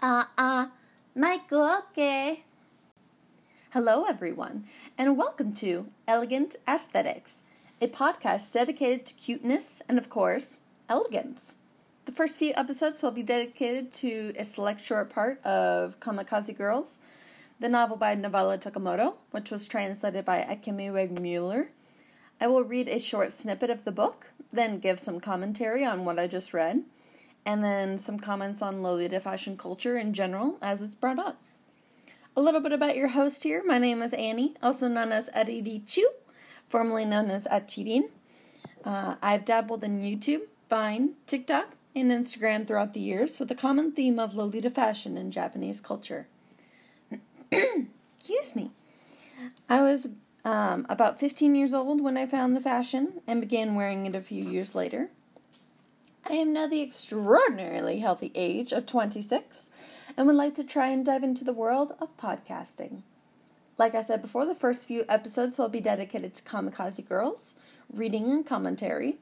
Ah, ah, Michael, okay. Hello, everyone, and welcome to Elegant Aesthetics, a podcast dedicated to cuteness and, of course, elegance. The first few episodes will be dedicated to a select short part of Kamikaze Girls, the novel by Novala Takemoto, which was translated by Akemi Wegmuller. I will read a short snippet of the book, then give some commentary on what I just read and then some comments on Lolita fashion culture in general as it's brought up. A little bit about your host here. My name is Annie, also known as Aririchu, formerly known as Achirin. Uh, I've dabbled in YouTube, Vine, TikTok, and Instagram throughout the years with a common theme of Lolita fashion and Japanese culture. Excuse me. I was um, about 15 years old when I found the fashion and began wearing it a few years later. I am now the extraordinarily healthy age of 26 and would like to try and dive into the world of podcasting. Like I said before, the first few episodes will be dedicated to Kamikaze Girls, reading and commentary,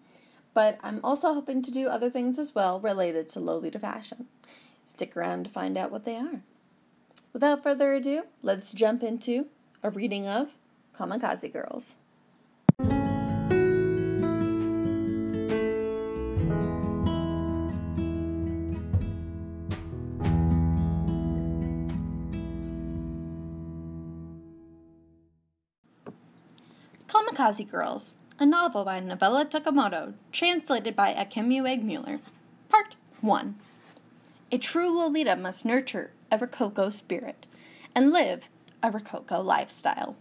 but I'm also hoping to do other things as well related to Lolita fashion. Stick around to find out what they are. Without further ado, let's jump into a reading of Kamikaze Girls. Kamikaze Girls, a novel by Novala Takemoto, translated by Akemi Wegmuller. Part 1 A true Lolita must nurture a Rococo spirit and live a Rococo lifestyle.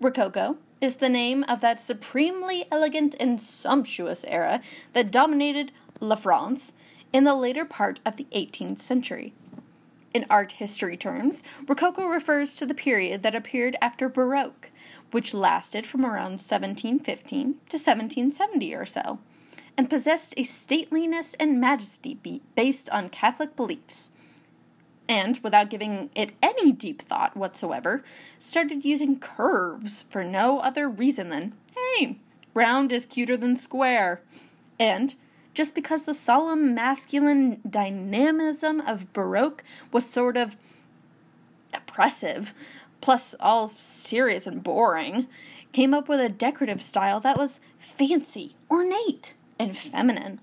Rococo is the name of that supremely elegant and sumptuous era that dominated La France in the later part of the 18th century. In art history terms, Rococo refers to the period that appeared after Baroque, which lasted from around 1715 to 1770 or so, and possessed a stateliness and majesty based on Catholic beliefs. And, without giving it any deep thought whatsoever, started using curves for no other reason than, hey, round is cuter than square. And, just because the solemn masculine dynamism of Baroque was sort of oppressive, plus all serious and boring, came up with a decorative style that was fancy, ornate, and feminine.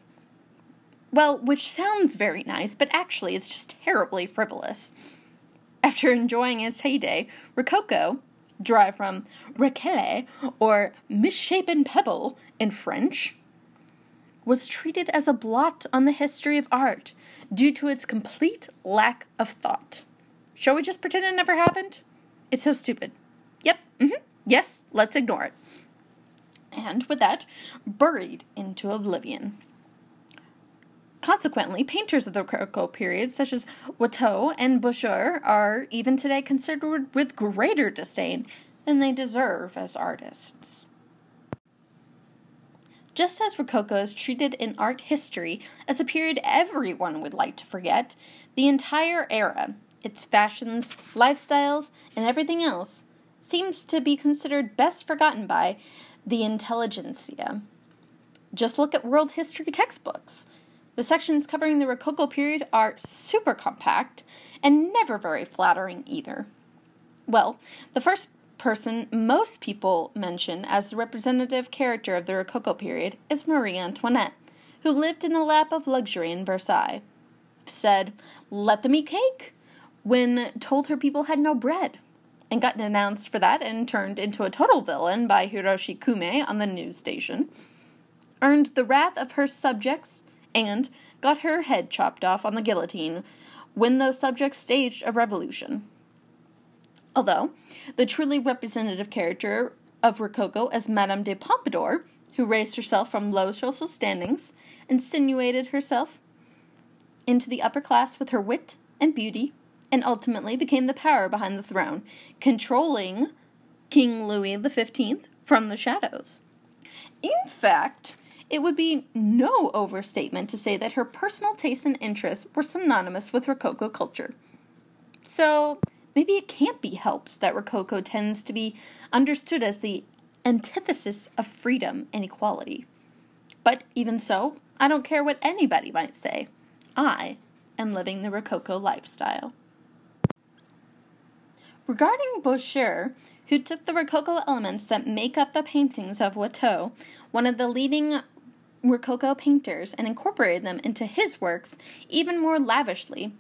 Well, which sounds very nice, but actually it's just terribly frivolous. After enjoying its heyday, Rococo, derived from rocaille or misshapen pebble in French, was treated as a blot on the history of art due to its complete lack of thought. Shall we just pretend it never happened? It's so stupid. Yep, mm-hmm, yes, let's ignore it. And with that, buried into oblivion. Consequently, painters of the Rococo period, such as Watteau and Boucher, are even today considered with greater disdain than they deserve as artists. Just as Rococo is treated in art history as a period everyone would like to forget, the entire era, its fashions, lifestyles, and everything else, seems to be considered best forgotten by the intelligentsia. Just look at world history textbooks. The sections covering the Rococo period are super compact and never very flattering either. Well, the first person most people mention as the representative character of the Rococo period is Marie Antoinette, who lived in the lap of luxury in Versailles. Said, Let them eat cake, when told her people had no bread, and got denounced for that and turned into a total villain by Hiroshi Kume on the news station, earned the wrath of her subjects, and got her head chopped off on the guillotine when those subjects staged a revolution. Although, the truly representative character of Rococo as Madame de Pompadour, who raised herself from low social standings, insinuated herself into the upper class with her wit and beauty and ultimately became the power behind the throne, controlling King Louis XV from the shadows. In fact, it would be no overstatement to say that her personal tastes and interests were synonymous with Rococo culture. So, maybe it can't be helped that Rococo tends to be understood as the antithesis of freedom and equality. But even so, I don't care what anybody might say. I am living the Rococo lifestyle. Regarding Boucher, who took the Rococo elements that make up the paintings of Watteau, one of the leading Rococo painters, and incorporated them into his works even more lavishly.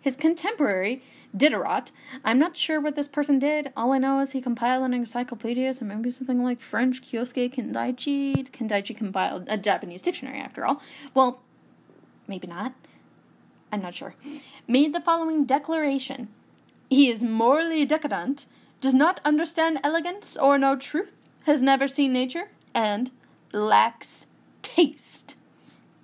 His contemporary, Diderot, I'm not sure what this person did. All I know is he compiled an encyclopedia, so maybe something like French Kyosuke Kindaichi. Kendaichi compiled a Japanese dictionary, after all. Well, maybe not. I'm not sure. Made the following declaration He is morally decadent, does not understand elegance or know truth, has never seen nature, and lacks taste.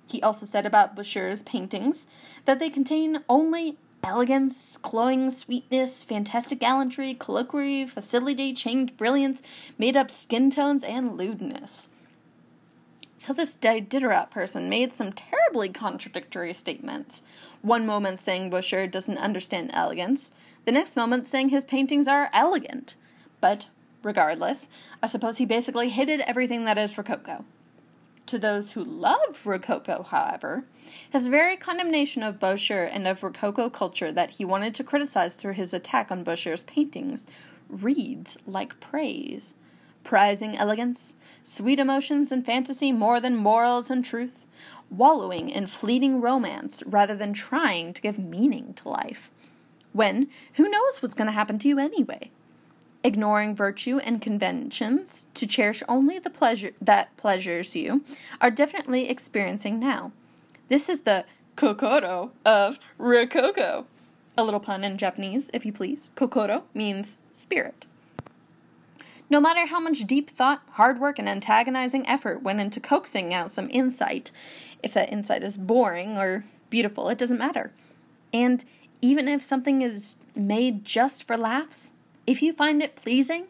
He also said about Boucher's paintings that they contain only elegance, cloying sweetness, fantastic gallantry, colloquy, facility, changed brilliance, made up skin tones, and lewdness. So this Diderot person made some terribly contradictory statements. One moment saying Boucher doesn't understand elegance, the next moment saying his paintings are elegant. But regardless, I suppose he basically hated everything that is Rococo. To those who love Rococo, however, his very condemnation of Boucher and of Rococo culture that he wanted to criticize through his attack on Boucher's paintings reads like praise. Prizing elegance, sweet emotions and fantasy more than morals and truth, wallowing in fleeting romance rather than trying to give meaning to life. When who knows what's going to happen to you anyway? ignoring virtue and conventions to cherish only the pleasure that pleasures you, are definitely experiencing now. This is the kokoro of Rococo. A little pun in Japanese, if you please. Kokoro means spirit. No matter how much deep thought, hard work, and antagonizing effort went into coaxing out some insight, if that insight is boring or beautiful, it doesn't matter. And even if something is made just for laughs, if you find it pleasing,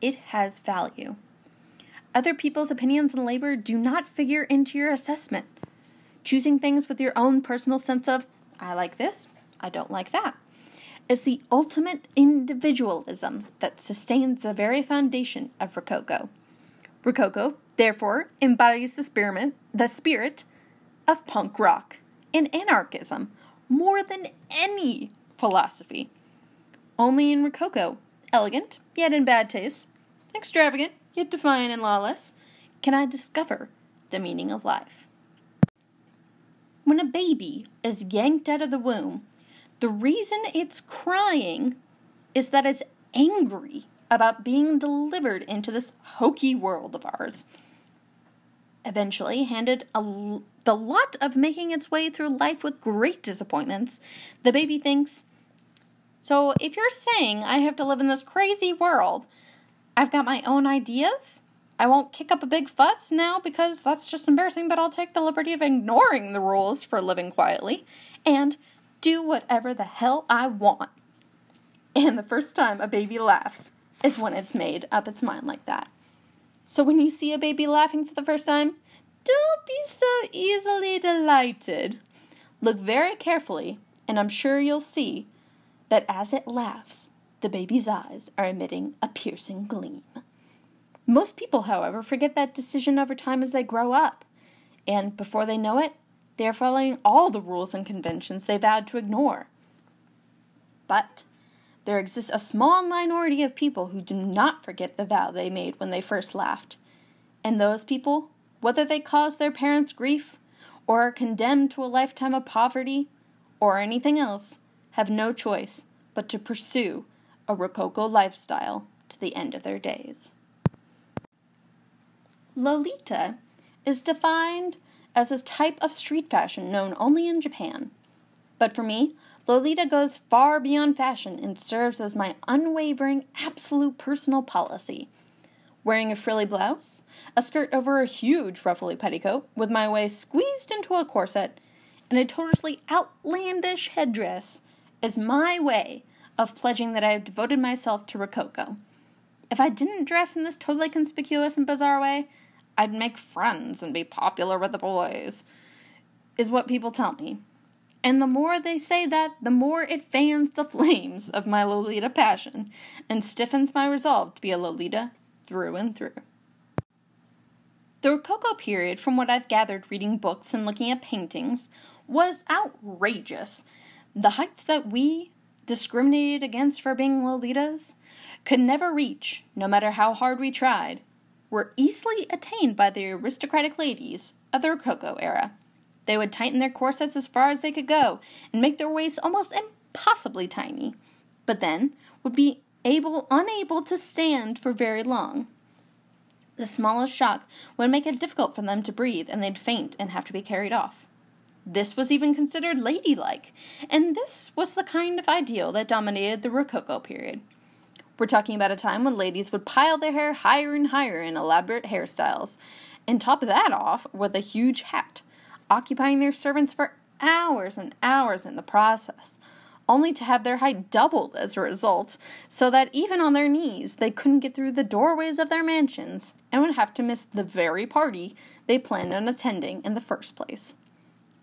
it has value. Other people's opinions and labor do not figure into your assessment. Choosing things with your own personal sense of, I like this, I don't like that, is the ultimate individualism that sustains the very foundation of Rococo. Rococo, therefore, embodies the spirit, the spirit of punk rock and anarchism more than any philosophy. Only in Rococo elegant, yet in bad taste, extravagant, yet defiant and lawless, can I discover the meaning of life. When a baby is yanked out of the womb, the reason it's crying is that it's angry about being delivered into this hokey world of ours. Eventually, handed the lot of making its way through life with great disappointments, the baby thinks, so if you're saying I have to live in this crazy world, I've got my own ideas. I won't kick up a big fuss now because that's just embarrassing, but I'll take the liberty of ignoring the rules for living quietly and do whatever the hell I want. And the first time a baby laughs is when it's made up its mind like that. So when you see a baby laughing for the first time, don't be so easily delighted. Look very carefully, and I'm sure you'll see that as it laughs, the baby's eyes are emitting a piercing gleam. Most people, however, forget that decision over time as they grow up, and before they know it, they are following all the rules and conventions they vowed to ignore. But there exists a small minority of people who do not forget the vow they made when they first laughed. And those people, whether they cause their parents grief, or are condemned to a lifetime of poverty, or anything else, have no choice but to pursue a Rococo lifestyle to the end of their days. Lolita is defined as a type of street fashion known only in Japan. But for me, Lolita goes far beyond fashion and serves as my unwavering, absolute personal policy. Wearing a frilly blouse, a skirt over a huge ruffly petticoat, with my waist squeezed into a corset, and a totally outlandish headdress is my way of pledging that I have devoted myself to Rococo. If I didn't dress in this totally conspicuous and bizarre way, I'd make friends and be popular with the boys, is what people tell me. And the more they say that, the more it fans the flames of my Lolita passion and stiffens my resolve to be a Lolita through and through. The Rococo period, from what I've gathered reading books and looking at paintings, was outrageous. The heights that we, discriminated against for being Lolitas, could never reach, no matter how hard we tried, were easily attained by the aristocratic ladies of the Rococo era. They would tighten their corsets as far as they could go and make their waists almost impossibly tiny, but then would be able unable to stand for very long. The smallest shock would make it difficult for them to breathe and they'd faint and have to be carried off. This was even considered ladylike, and this was the kind of ideal that dominated the Rococo period. We're talking about a time when ladies would pile their hair higher and higher in elaborate hairstyles, and top that off with a huge hat, occupying their servants for hours and hours in the process, only to have their height doubled as a result, so that even on their knees they couldn't get through the doorways of their mansions and would have to miss the very party they planned on attending in the first place.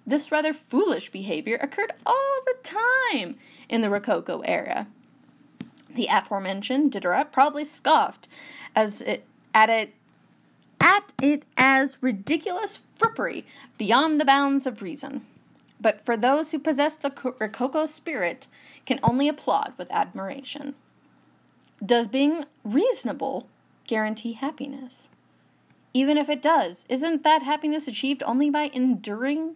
This rather foolish behavior occurred all the time in the Rococo era. The aforementioned Diderot probably scoffed as it, at it at it as ridiculous frippery beyond the bounds of reason. But for those who possess the Rococo spirit can only applaud with admiration. Does being reasonable guarantee happiness? Even if it does, isn't that happiness achieved only by enduring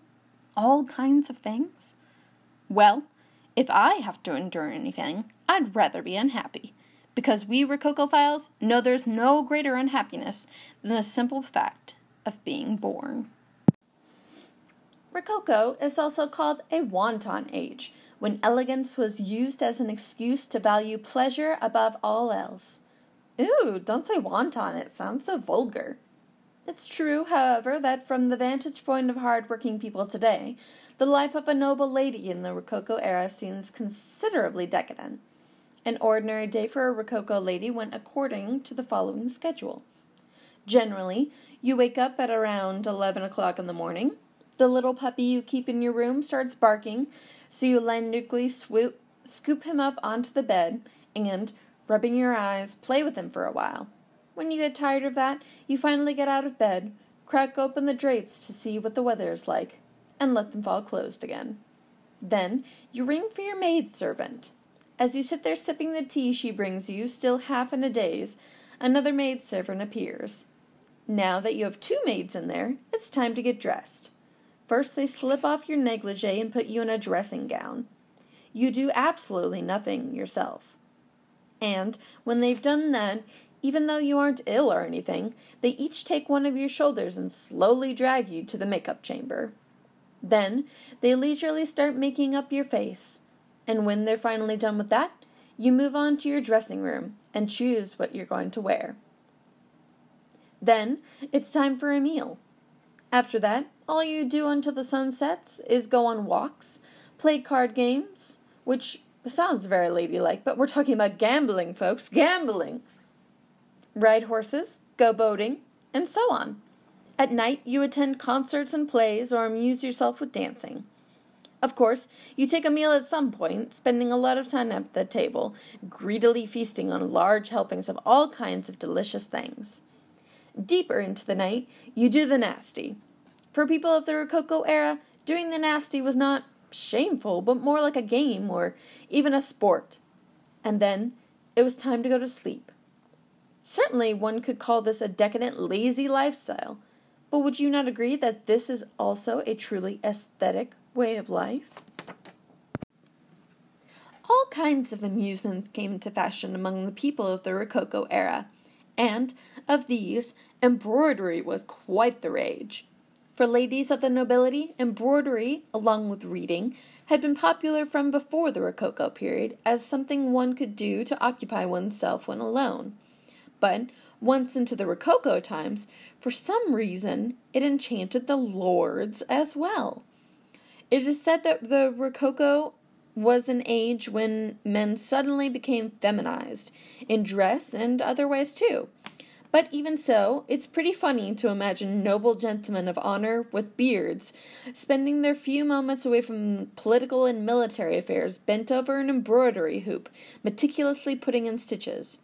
all kinds of things? Well, if I have to endure anything, I'd rather be unhappy. Because we Rococophiles know there's no greater unhappiness than the simple fact of being born. Rococo is also called a wanton age, when elegance was used as an excuse to value pleasure above all else. Ooh, don't say wanton, it sounds so vulgar. It's true, however, that from the vantage point of hard-working people today, the life of a noble lady in the Rococo era seems considerably decadent. An ordinary day for a Rococo lady went according to the following schedule. Generally, you wake up at around 11 o'clock in the morning. The little puppy you keep in your room starts barking, so you languidly swoop, scoop him up onto the bed and, rubbing your eyes, play with him for a while. When you get tired of that, you finally get out of bed, crack open the drapes to see what the weather is like, and let them fall closed again. Then you ring for your maid servant. As you sit there sipping the tea she brings you, still half in a daze, another maid servant appears. Now that you have two maids in there, it's time to get dressed. First, they slip off your negligee and put you in a dressing gown. You do absolutely nothing yourself. And when they've done that, even though you aren't ill or anything, they each take one of your shoulders and slowly drag you to the makeup chamber. Then they leisurely start making up your face, and when they're finally done with that, you move on to your dressing room and choose what you're going to wear. Then it's time for a meal. After that, all you do until the sun sets is go on walks, play card games, which sounds very ladylike, but we're talking about gambling, folks, gambling ride horses, go boating, and so on. At night, you attend concerts and plays or amuse yourself with dancing. Of course, you take a meal at some point, spending a lot of time at the table, greedily feasting on large helpings of all kinds of delicious things. Deeper into the night, you do the nasty. For people of the Rococo era, doing the nasty was not shameful, but more like a game or even a sport. And then it was time to go to sleep. Certainly, one could call this a decadent, lazy lifestyle. But would you not agree that this is also a truly aesthetic way of life? All kinds of amusements came into fashion among the people of the Rococo era, and of these, embroidery was quite the rage. For ladies of the nobility, embroidery, along with reading, had been popular from before the Rococo period as something one could do to occupy oneself when alone. But once into the Rococo times, for some reason, it enchanted the lords as well. It is said that the Rococo was an age when men suddenly became feminized, in dress and other ways too. But even so, it's pretty funny to imagine noble gentlemen of honor with beards spending their few moments away from political and military affairs bent over an embroidery hoop, meticulously putting in stitches.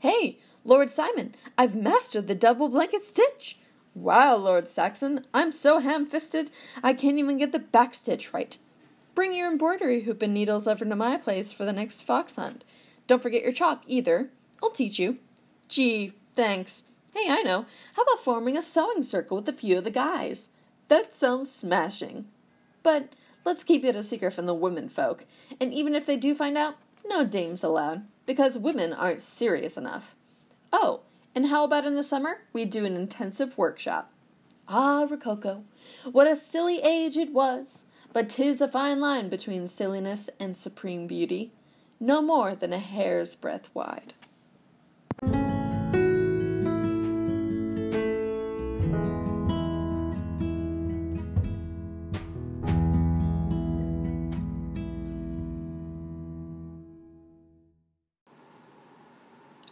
Hey, Lord Simon, I've mastered the double blanket stitch. Wow, Lord Saxon, I'm so ham fisted I can't even get the backstitch right. Bring your embroidery hoop and needles over to my place for the next fox hunt. Don't forget your chalk either. I'll teach you. Gee, thanks. Hey, I know. How about forming a sewing circle with a few of the guys? That sounds smashing. But let's keep it a secret from the women folk. And even if they do find out, no dames allowed, because women aren't serious enough. Oh, and how about in the summer? We do an intensive workshop. Ah, Rococo, what a silly age it was! But 'tis a fine line between silliness and supreme beauty, no more than a hair's breadth wide.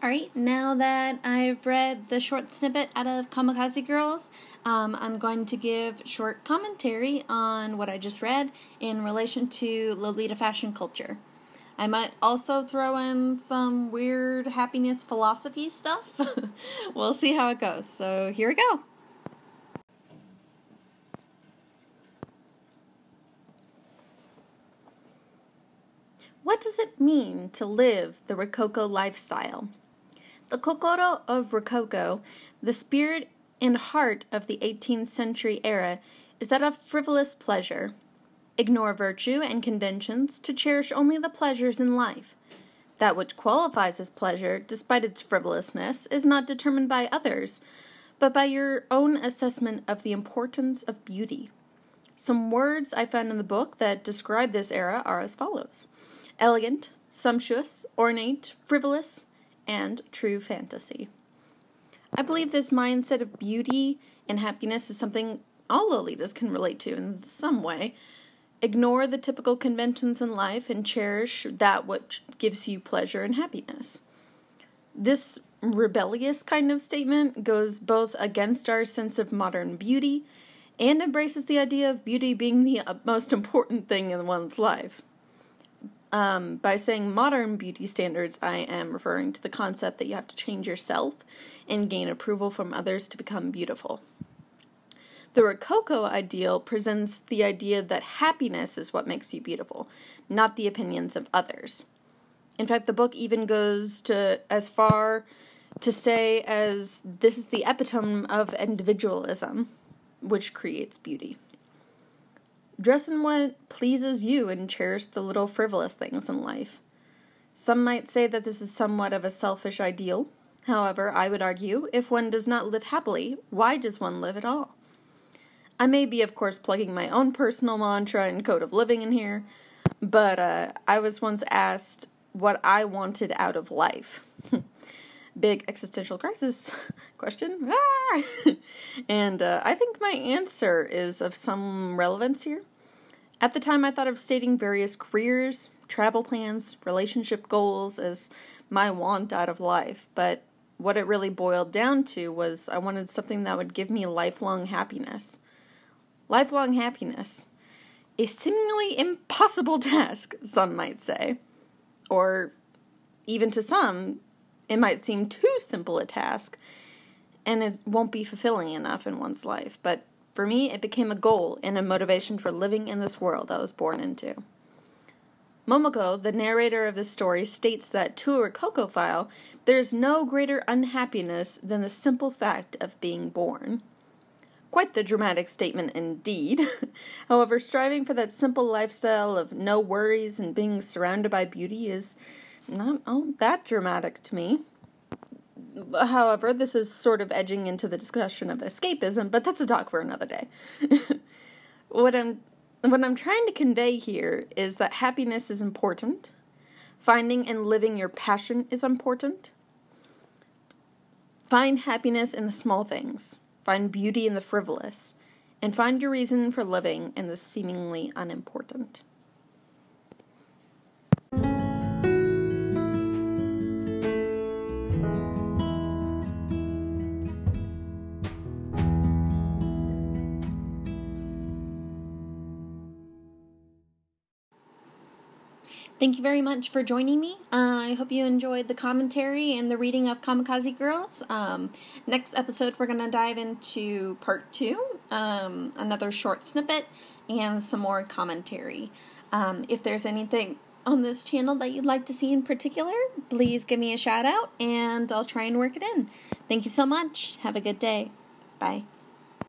All right, now that I've read the short snippet out of Kamikaze Girls, um, I'm going to give short commentary on what I just read in relation to Lolita fashion culture. I might also throw in some weird happiness philosophy stuff. we'll see how it goes. So here we go. What does it mean to live the Rococo lifestyle? The kokoro of Rococo, the spirit and heart of the 18th century era, is that of frivolous pleasure. Ignore virtue and conventions to cherish only the pleasures in life. That which qualifies as pleasure, despite its frivolousness, is not determined by others, but by your own assessment of the importance of beauty. Some words I found in the book that describe this era are as follows elegant, sumptuous, ornate, frivolous, and true fantasy. I believe this mindset of beauty and happiness is something all Lolitas can relate to in some way. Ignore the typical conventions in life and cherish that which gives you pleasure and happiness. This rebellious kind of statement goes both against our sense of modern beauty and embraces the idea of beauty being the most important thing in one's life. Um, by saying modern beauty standards, I am referring to the concept that you have to change yourself and gain approval from others to become beautiful. The Rococo ideal presents the idea that happiness is what makes you beautiful, not the opinions of others. In fact, the book even goes to as far to say as this is the epitome of individualism, which creates beauty. Dress in what pleases you and cherish the little frivolous things in life. Some might say that this is somewhat of a selfish ideal. However, I would argue if one does not live happily, why does one live at all? I may be, of course, plugging my own personal mantra and code of living in here, but uh, I was once asked what I wanted out of life. Big existential crisis question. Ah! and uh, I think my answer is of some relevance here. At the time, I thought of stating various careers, travel plans, relationship goals as my want out of life, but what it really boiled down to was I wanted something that would give me lifelong happiness. Lifelong happiness. A seemingly impossible task, some might say. Or, even to some, it might seem too simple a task, and it won't be fulfilling enough in one's life. But for me, it became a goal and a motivation for living in this world I was born into. Momoko, the narrator of this story, states that to a Rococophile, there is no greater unhappiness than the simple fact of being born. Quite the dramatic statement indeed. However, striving for that simple lifestyle of no worries and being surrounded by beauty is not all that dramatic to me. However, this is sort of edging into the discussion of escapism, but that's a talk for another day. what I'm what I'm trying to convey here is that happiness is important. Finding and living your passion is important. Find happiness in the small things. Find beauty in the frivolous. And find your reason for living in the seemingly unimportant. Thank you very much for joining me. Uh, I hope you enjoyed the commentary and the reading of Kamikaze Girls. Um, next episode, we're going to dive into part two, um, another short snippet, and some more commentary. Um, if there's anything on this channel that you'd like to see in particular, please give me a shout out and I'll try and work it in. Thank you so much. Have a good day. Bye.